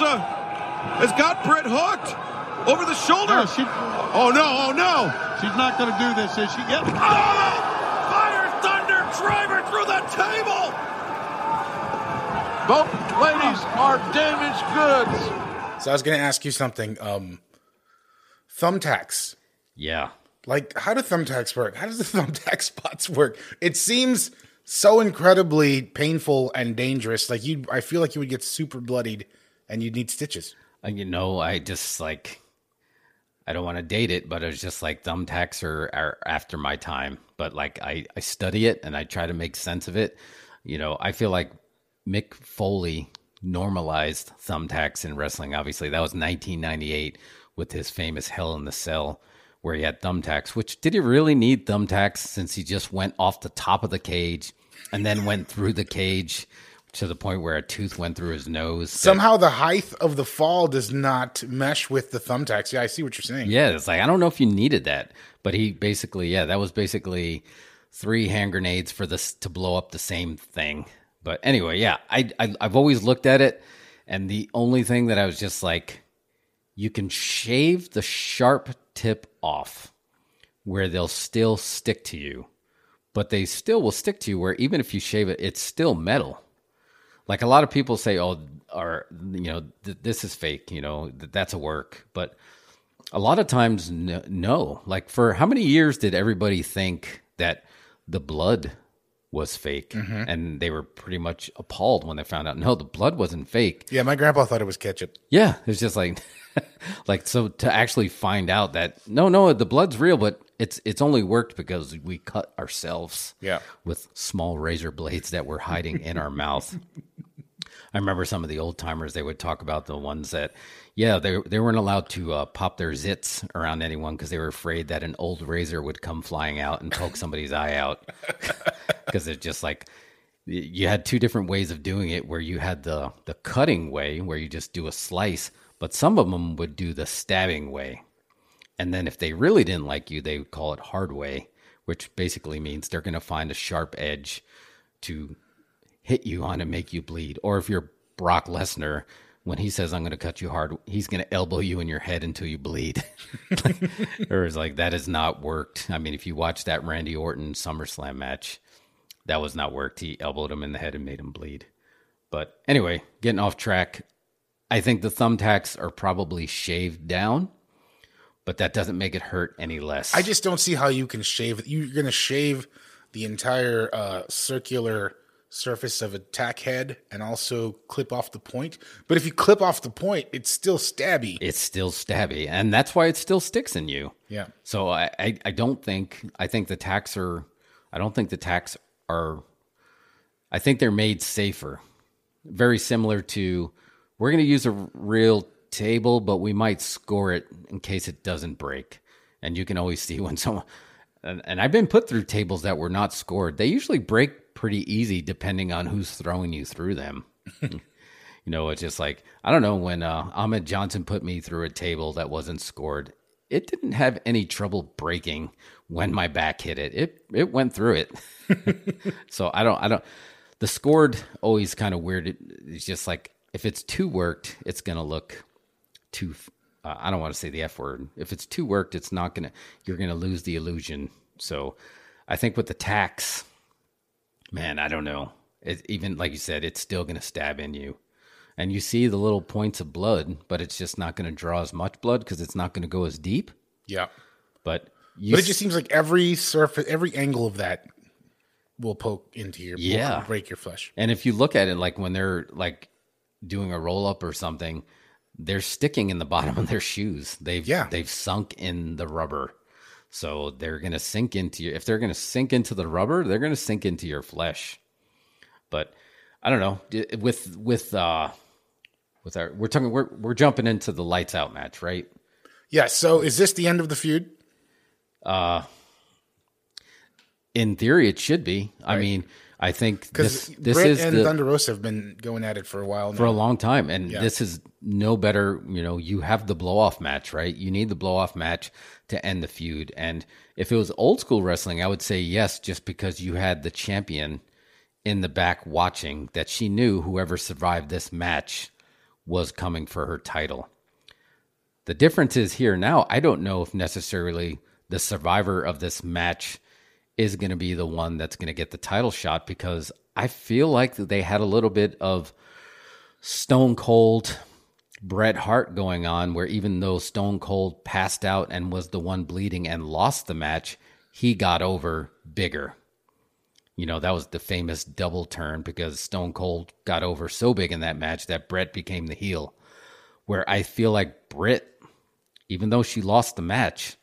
Rosa has got Britt hooked over the shoulder. No, she, oh no! Oh no! she's not going to do this, is she? Yep. Oh! Fire Thunder driver through the table. Both ladies are damaged goods. So I was going to ask you something. Um, thumbtacks. Yeah. Like, how do thumbtacks work? How does the thumbtack spots work? It seems so incredibly painful and dangerous. Like you, I feel like you would get super bloodied, and you'd need stitches. You know, I just like, I don't want to date it, but it's just like thumbtacks are, are after my time. But like, I, I study it and I try to make sense of it. You know, I feel like Mick Foley normalized thumbtacks in wrestling. Obviously, that was 1998 with his famous Hell in the Cell, where he had thumbtacks. Which did he really need thumbtacks since he just went off the top of the cage and then went through the cage to the point where a tooth went through his nose? Somehow the height of the fall does not mesh with the thumbtacks. Yeah, I see what you're saying. Yeah, it's like I don't know if you needed that, but he basically, yeah, that was basically three hand grenades for this to blow up the same thing. But anyway, yeah, I, I I've always looked at it, and the only thing that I was just like, you can shave the sharp tip off, where they'll still stick to you, but they still will stick to you. Where even if you shave it, it's still metal like a lot of people say oh are you know th- this is fake you know th- that's a work. But a lot of times no, no. Like for how many years did everybody think that the blood was fake? Mm-hmm. And they were pretty much appalled when they found out no the blood wasn't fake. Yeah, my grandpa thought it was ketchup. yeah it's just like like so to actually find out that no no the blood's real but it's it's only worked because we cut ourselves Yeah. with small razor blades that were hiding in our mouth I remember some of the old timers. They would talk about the ones that, yeah, they they weren't allowed to uh, pop their zits around anyone because they were afraid that an old razor would come flying out and poke somebody's eye out. Because it's just like you had two different ways of doing it. Where you had the the cutting way, where you just do a slice, but some of them would do the stabbing way. And then if they really didn't like you, they would call it hard way, which basically means they're going to find a sharp edge to hit you on and make you bleed. Or if you're Brock Lesnar, when he says, I'm going to cut you hard, he's going to elbow you in your head until you bleed. or it's like, that has not worked. I mean, if you watch that Randy Orton SummerSlam match, that was not worked. He elbowed him in the head and made him bleed. But anyway, getting off track, I think the thumbtacks are probably shaved down, but that doesn't make it hurt any less. I just don't see how you can shave. You're going to shave the entire uh, circular surface of a tack head and also clip off the point. But if you clip off the point, it's still stabby. it's still stabby, and that's why it still sticks in you. Yeah. So I, I, I don't think I think the tacks are I don't think the tacks are I think they're made safer. Very similar to we're going to use a real table, but we might score it in case it doesn't break. And you can always see when someone and, and I've been put through tables that were not scored. They usually break pretty easy depending on who's throwing you through them. you know, it's just like I don't know when uh, Ahmed Johnson put me through a table that wasn't scored. It didn't have any trouble breaking when my back hit it. It it went through it. so I don't I don't. The scored always kind of weird. It's just like if it's too worked, it's gonna look too. Uh, I don't want to say the f word. If it's too worked, it's not gonna. You're gonna lose the illusion. So I think with the tacks, man, I don't know. It, even like you said, it's still gonna stab in you and you see the little points of blood, but it's just not going to draw as much blood because it's not going to go as deep. Yeah. But you But it just seems like every surface, every angle of that will poke into your, Yeah. break your flesh. and if you look at it like when they're like doing a roll up or something, they're sticking in the bottom of their shoes. They've Yeah. they've sunk in the rubber. So they're going to sink into your if they're going to sink into the rubber, they're going to sink into your flesh. But I don't know, with with uh with our we're talking we're we're jumping into the lights out match, right? Yeah. So is this the end of the feud? Uh, in theory, it should be. I mean, I think Because this this Britt is and the, Thunder Rosa have been going at it for a while now. for a long time, and Yeah. this is no better. You know, you have the blow off match, right? You need the blow off match to end the feud. And if it was old school wrestling, I would say yes, just because you had the champion in the back watching that she knew whoever survived this match was coming for her title. The difference is here now, I don't know if necessarily the survivor of this match is going to be the one that's going to get the title shot because I feel like they had a little bit of Stone Cold Bret Hart going on, where even though Stone Cold passed out and was the one bleeding and lost the match, he got over bigger. You know, that was the famous double turn because Stone Cold got over so big in that match that Bret became the heel. Where I feel like Britt, even though she lost the match,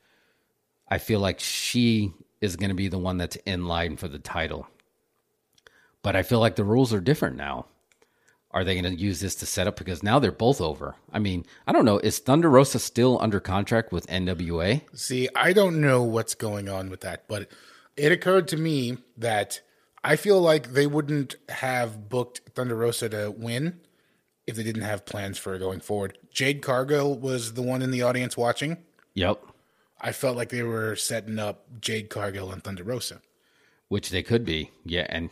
I feel like she is going to be the one that's in line for the title. But I feel like the rules are different now. Are they going to use this to set up? Because now they're both over. I mean, I don't know. Is Thunder Rosa still under contract with NWA? See, I don't know what's going on with that, but it occurred to me that I feel like they wouldn't have booked Thunder Rosa to win if they didn't have plans for going forward. Jade Cargill was the one in the audience watching. Yep. I felt like they were setting up Jade Cargill and Thunder Rosa. Which they could be. Yeah. And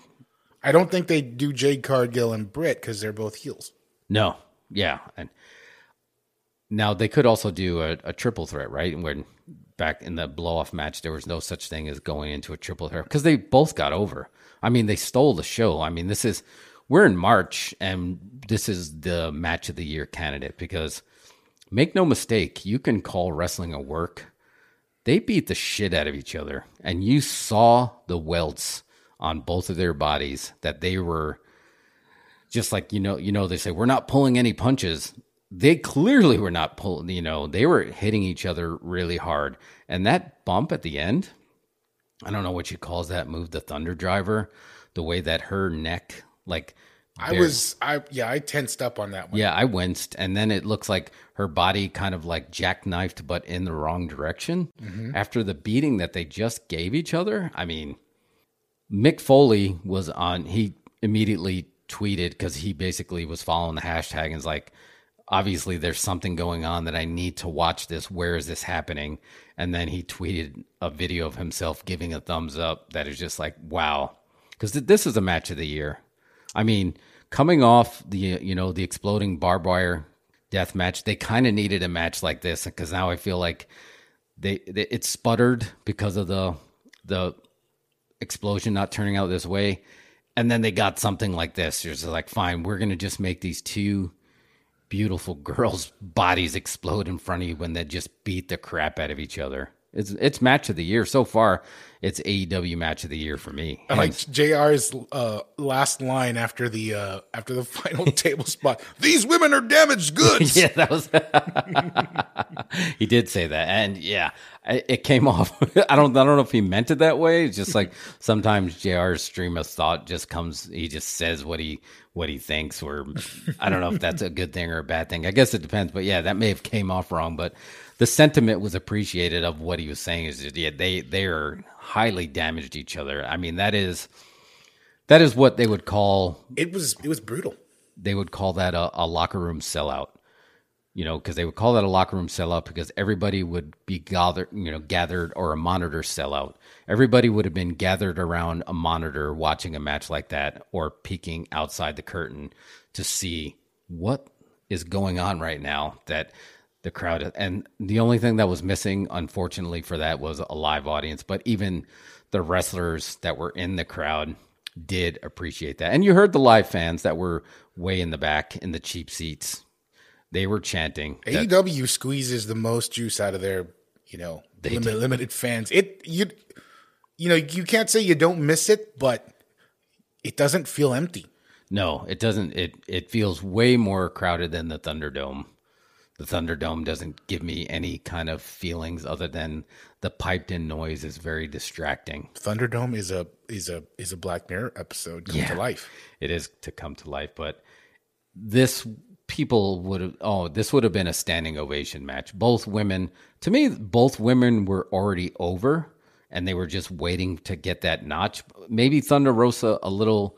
I don't think they do Jade Cargill and Britt because they're both heels. no. Yeah. And now they could also do a, a triple threat, right? When back in the blow off match, there was no such thing as going into a triple threat because they both got over. I mean, they stole the show. I mean, this is, we're in March and this is the match of the year candidate because make no mistake, you can call wrestling a work. They beat the shit out of each other, and you saw the welts on both of their bodies that they were just like you know you know they say we're not pulling any punches. They clearly were not pulling you know they were hitting each other really hard. And that bump at the end i don't know what she calls that move the thunder driver the way that her neck like I was, I yeah, I tensed up on that one. yeah i winced and then it looks like her body kind of like jackknifed but in the wrong direction mm-hmm. after the beating that they just gave each other i mean Mick Foley was on. He immediately tweeted because he basically was following the hashtag and was like, obviously there's something going on that I need to watch this. Where is this happening? And then he tweeted a video of himself giving a thumbs up that is just like, wow. Because th- this is a match of the year. I mean, coming off the you know the exploding barbed wire death match, they kind of needed a match like this because now I feel like they, they it sputtered because of the the explosion not turning out this way. And then they got something like this. Just like, fine, we're to just make these two beautiful girls' bodies explode in front of you when they just beat the crap out of each other. It's it's match of the year so far. It's AEW match of the year for me. I like Jr's uh, last line after the uh, after the final table spot. These women are damaged goods. yeah, that was. he did say that, and yeah, it came off. I don't. I don't know if he meant it that way. It's just like sometimes Jr's stream of thought just comes. He just says what he what he thinks, or I don't know if that's a good thing or a bad thing. I guess it depends. But yeah, that may have came off wrong. But the sentiment was appreciated of what he was saying. Is yeah, they they are highly damaged each other. I mean, that is that is what they would call It was it was brutal. they would call that a, a locker room sellout. You know, because they would call that a locker room sellout because everybody would be gathered, you know, gathered or a monitor sellout. Everybody would have been gathered around a monitor watching a match like that or peeking outside the curtain to see what is going on right now that the crowd and the only thing that was missing unfortunately for that was a live audience but even the wrestlers that were in the crowd did appreciate that and you heard the live fans that were way in the back in the cheap seats they were chanting that- AEW squeezes the most juice out of their, you know, limit, limited fans. It you you know, you can't say you don't miss it, but it doesn't feel empty. No, it doesn't. It it feels way more crowded than the Thunderdome. The Thunderdome doesn't give me any kind of feelings other than the piped in noise is very distracting. Thunderdome is a is a is a Black Mirror episode come to life. It is to come to life, but this people would have oh, this would have been a standing ovation match. Both women to me, both women were already over and they were just waiting to get that notch. Maybe Thunder Rosa a little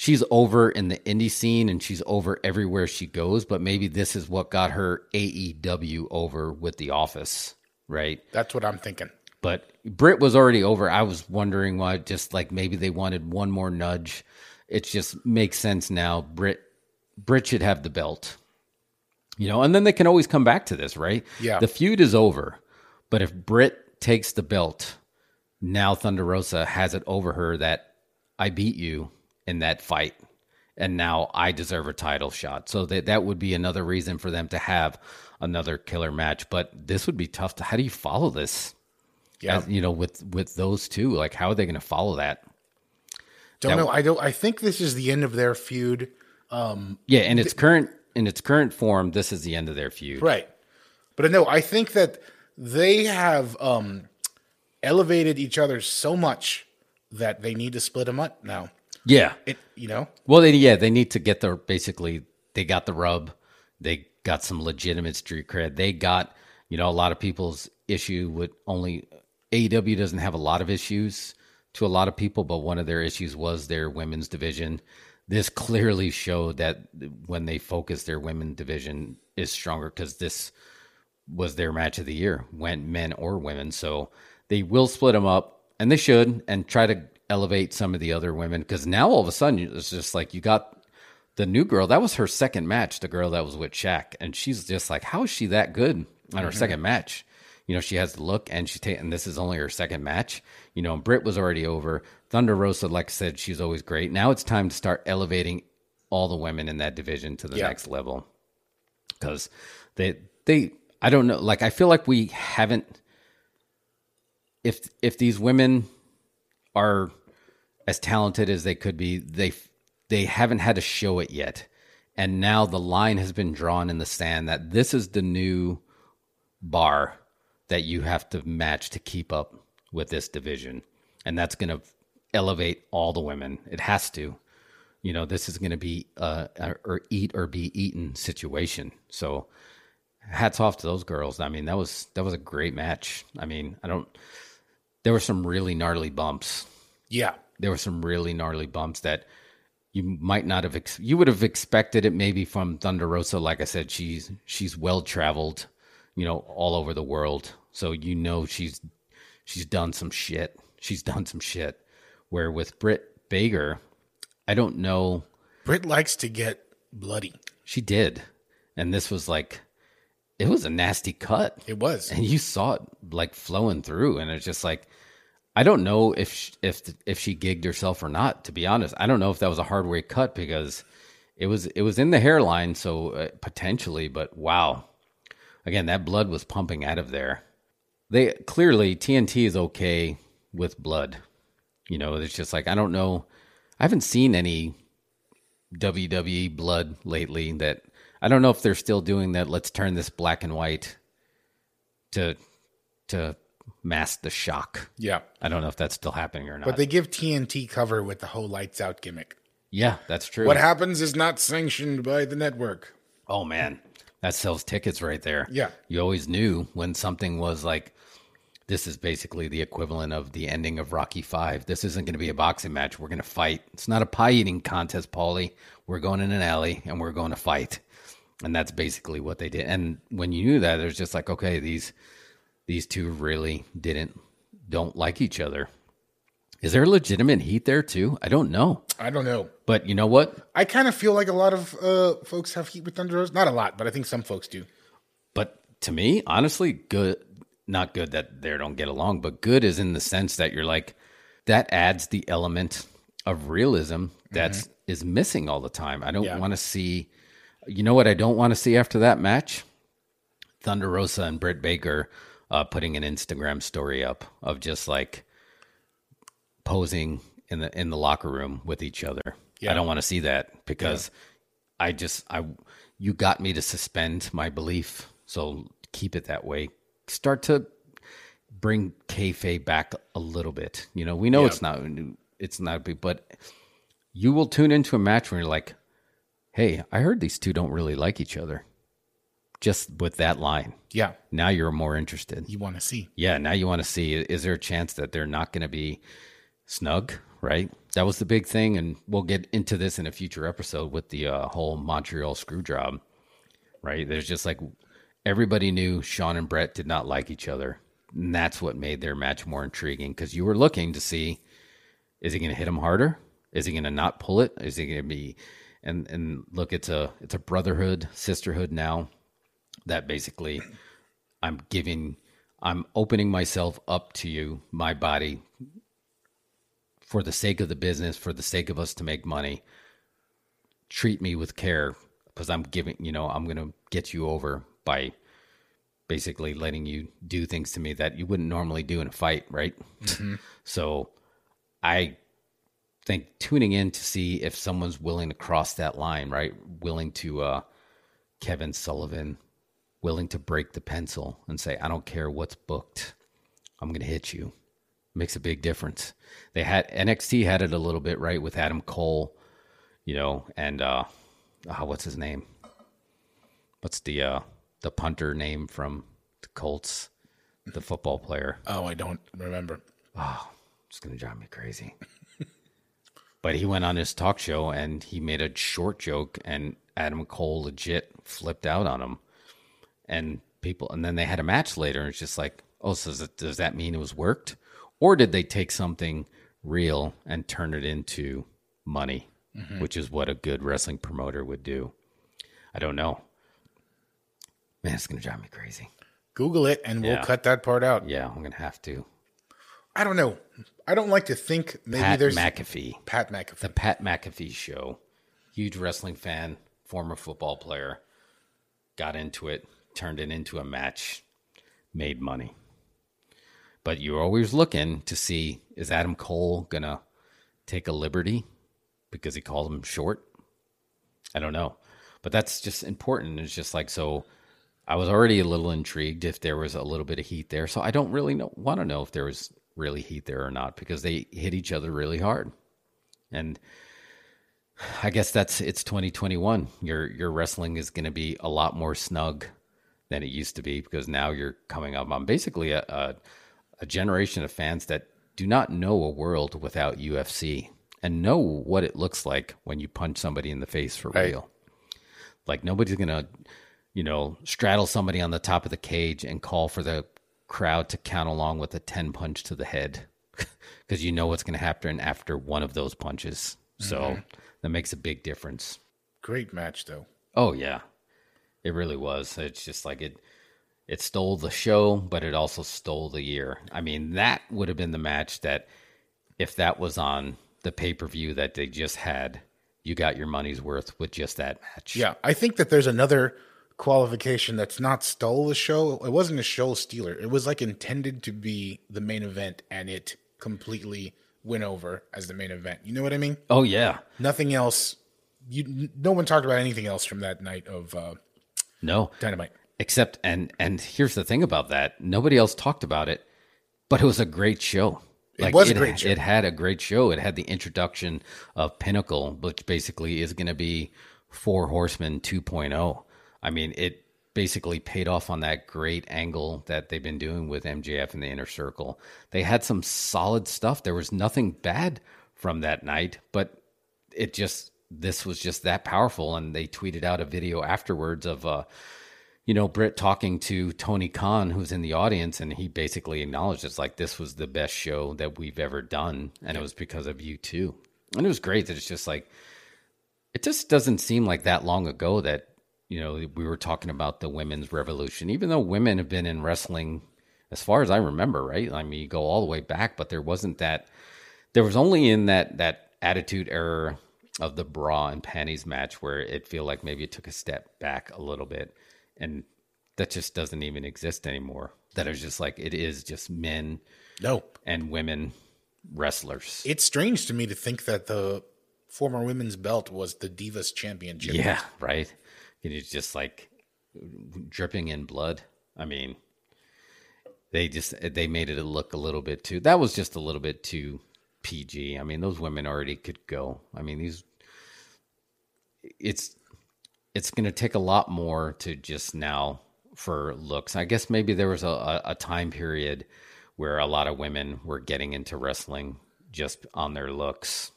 she's over in the indie scene and she's over everywhere she goes, but maybe this is what got her AEW over with The Office, right? That's what I'm thinking. But Britt was already over. I was wondering why, just like maybe they wanted one more nudge. It just makes sense now. Britt, Britt should have the belt. You know, and then they can always come back to this, right? Yeah. The feud is over. But if Britt takes the belt, now Thunder Rosa has it over her that I beat you in that fight and now I deserve a title shot. So that that would be another reason for them to have another killer match. But this would be tough to how do you follow this? Yeah. As- you know, with with those two, like how are they going to follow that? Don't that- know. I don't. I think this is the end of their feud. Yeah, in its current in its current form, this is the end of their feud. Right. But no, I think that they have um, elevated each other so much that they need to split them up now. Yeah. It, you know, Well, they, yeah, they need to get their basically they got the rub. They got some legitimate street cred. They got you know a lot of people's issue with only AEW doesn't have a lot of issues to a lot of people, but one of their issues was their women's division. This clearly showed that when they focus their women division is stronger because this was their match of the year, went men or women. So they will split them up, and they should, and try to elevate some of the other women. Because now all of a sudden it's just like you got the new girl. That was her second match. The girl that was with Shaq, and she's just like, how is she that good on her second mm-hmm. match? You know, she has the look, and she's taking. This is only her second match. You know, and Britt was already over. Thunder Rosa, like I said, she's always great. Now it's time to start elevating all the women in that division to the Yeah. next level because they they I don't know like I feel like we haven't if if these women are as talented as they could be they they haven't had to show it yet. And now the line has been drawn in the sand that this is the new bar that you have to match to keep up with this division. And that's going to elevate all the women. It has to. You know this is going to be a, a or eat or be eaten situation. So hats off to those girls. I mean that was that was a great match. I mean i don't there were some really gnarly bumps. Yeah, there were some really gnarly bumps that you might not have ex- you would have expected it maybe from Thunder Rosa. Like I said she's she's well traveled you know all over the world. So you know she's she's done some shit. She's done some shit. Where with Britt Baker I don't know. Britt likes to get bloody. she did. And this was like it was a nasty cut. It was. and you saw it like flowing through. And it's just like i don't know if sh- if if she gigged herself or not to be honest. I don't know if that was a hard way cut because it was it was in the hairline so uh, potentially but wow. Again that blood was pumping out of there. They clearly tnt is okay with blood. You know it's just like i don't know. I haven't seen any wwe blood lately that i don't know if they're still doing that let's turn this black and white to to mask the shock. Yeah. I don't know if that's still happening or not. But they give TNT cover with the whole lights out gimmick. yeah, that's true. What happens is not sanctioned by the network. oh man, that sells tickets right there. Yeah. you always knew when something was like. This is basically the equivalent of the ending of Rocky Five. This isn't going to be a boxing match. We're going to fight. It's not a pie eating contest, Paulie. We're going in an alley and we're going to fight, and that's basically what they did. And when you knew that, it was just like, okay, these these two really didn't don't like each other. Is there legitimate heat there too? I don't know. I don't know. But you know what? I kind of feel like a lot of uh, folks have heat with Thunder Rosa. Not a lot, but I think some folks do. But to me, honestly, good not good that they don't get along, but good is in the sense that you're like that adds the element of realism that is is missing all the time. I don't Yeah. want to see you know what I don't want to see after that match? Thunder Rosa and Britt Baker uh, putting an Instagram story up of just like posing in the in the locker room with each other. Yeah. I don't want to see that because I just I you got me to suspend my belief. So keep it that way. Start to bring kayfabe back a little bit. You know, we know Yeah. it's not it's not big, but you will tune into a match where you're like, "Hey, I heard these two don't really like each other." Just with that line, Yeah, now you're more interested. you want to see. Yeah, now you want to see is there a chance that they're not going to be snug, right? That was the big thing, and we'll get into this in a future episode with the uh, whole Montreal screw job, right? There's just like everybody knew Shawn and Bret did not like each other, and that's what made their match more intriguing because you were looking to see is he going to hit him harder? Is he going to not pull it? Is he going to be? And and look, it's a it's a brotherhood, sisterhood now. That basically I'm giving, I'm opening myself up to you, my body, for the sake of the business, for the sake of us to make money. Treat me with care because I'm giving, you know, I'm going to get you over by basically letting you do things to me that you wouldn't normally do in a fight, right? So I think tuning in to see if someone's willing to cross that line, right? Willing to uh Kevin Sullivan, willing to break the pencil and say, I don't care what's booked. I'm gonna hit you. Makes a big difference. They had NXT had it a little bit, right, with Adam Cole, you know, and uh uh, what's his name? What's the uh the punter name from the Colts, the football player? Oh, I don't remember. Oh, it's gonna drive me crazy. but he went on his talk show and he made a short joke, and Adam Cole legit flipped out on him. And people, and then they had a match later, and it's just like, oh, so does, it, does that mean it was worked, or did they take something real and turn it into money, mm-hmm. which is what a good wrestling promoter would do? I don't know. Man, it's gonna drive me crazy. Google it and we'll cut that part out. Yeah, I'm gonna have to. I don't know. I don't like to think maybe Pat there's McAfee. Pat McAfee. The Pat McAfee show. Huge wrestling fan, former football player. Got into it, turned it into a match, made money. But you're always looking to see is Adam Cole going to take a liberty because he called him short? I don't know. But that's just important. It's just like, so I was already a little intrigued if there was a little bit of heat there. So I don't really know, want to know if there was really heat there or not because they hit each other really hard. And I guess that's it's 2021. Your your wrestling is going to be a lot more snug than it used to be because now you're coming up on basically a, a a generation of fans that do not know a world without UFC and know what it looks like when you punch somebody in the face for Right. real. Like nobody's gonna, you know, straddle somebody on the top of the cage and call for the crowd to count along with a 10 punch to the head because you know what's going to happen after one of those punches. So mm-hmm. that makes a big difference. Great match though. Oh yeah, it really was. It's just like it. It stole the show, but it also stole the year. I mean, that would have been the match that, if that was on the pay per view that they just had, you got your money's worth with just that match. Yeah, I think that there's another qualification that's not stole the show. It wasn't a show stealer. It was like intended to be the main event, and it completely went over as the main event. You know what I mean? Oh yeah. Nothing else. You no one talked about anything else from that night of uh, No. Dynamite. Except and and here's the thing about that. Nobody else talked about it, but it was a great show. It was a great show. It had a great show. It had the introduction of Pinnacle, which basically is going to be Four Horsemen 2.0. I mean, it basically paid off on that great angle that they've been doing with MJF and the Inner Circle. They had some solid stuff. There was nothing bad from that night, but it just this was just that powerful. And they tweeted out a video afterwards of uh, you know, Britt talking to Tony Khan, who's in the audience, and he basically acknowledged it's like this was the best show that we've ever done, and it was because of you too. And it was great that it's just like it just doesn't seem like that long ago that you know we were talking about the women's revolution, even though women have been in wrestling as far as I remember, right? I mean, you go all the way back, but there wasn't that. There was only in that that attitude era of the bra and panties match where it feel like maybe it took a step back a little bit and that just doesn't even exist anymore. That is just like it is just men No, and women wrestlers. It's strange to me to think that the former women's belt was the Divas Championship. yeah right? And it's just like dripping in blood. I mean they just they made it look a little bit too that was just a little bit too pg i mean those women already could go. I mean these it's it's going to take a lot more to just now for looks. I guess maybe there was a, a, time period where a lot of women were getting into wrestling just on their looks,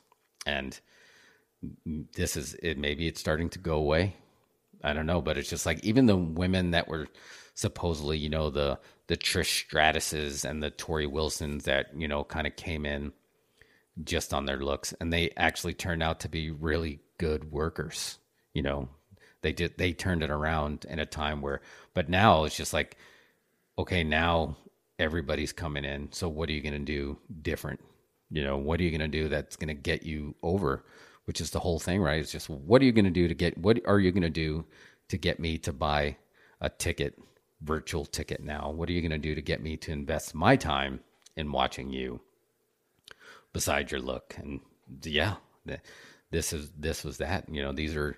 and this is it. Maybe it's starting to go away. I don't know, but it's just like even the women that were supposedly, you know, the the Trish Stratuses and the Torrie Wilsons that you know kind of came in just on their looks, and they actually turned out to be really good workers. You know, They did they turned it around in a time where but now it's just like okay, now everybody's coming in. So what are you going to do different? You know, what are you going to do that's going to get you over? Which is the whole thing, right? It's just what are you going to do to get what are you going to do to get me to buy a ticket, virtual ticket now? What are you going to do to get me to invest my time in watching you besides your look? And yeah, this is this was that. You know, these are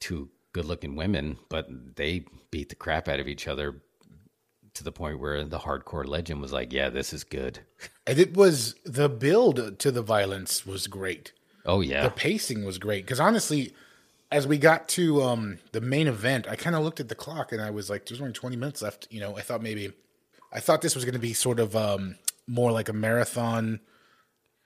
two good-looking women, but they beat the crap out of each other to the point where the hardcore legend was like, "Yeah, this is good." And it was the build to the violence was great. Oh yeah, the pacing was great because honestly, as we got to um, the main event, I kind of looked at the clock and I was like, "There's only 20 minutes left." You know, I thought maybe, I thought this was going to be sort of um, more like a marathon.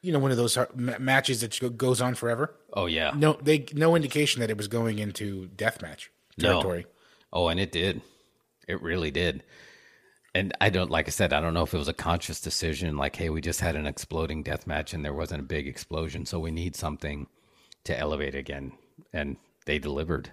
You know, one of those matches that goes on forever. Oh yeah. No, they no indication that it was going into death match territory. No. Oh, and it did. It really did and I don't like I said I don't know if it was a conscious decision like hey we just had an exploding death match and there wasn't a big explosion so we need something to elevate again and they delivered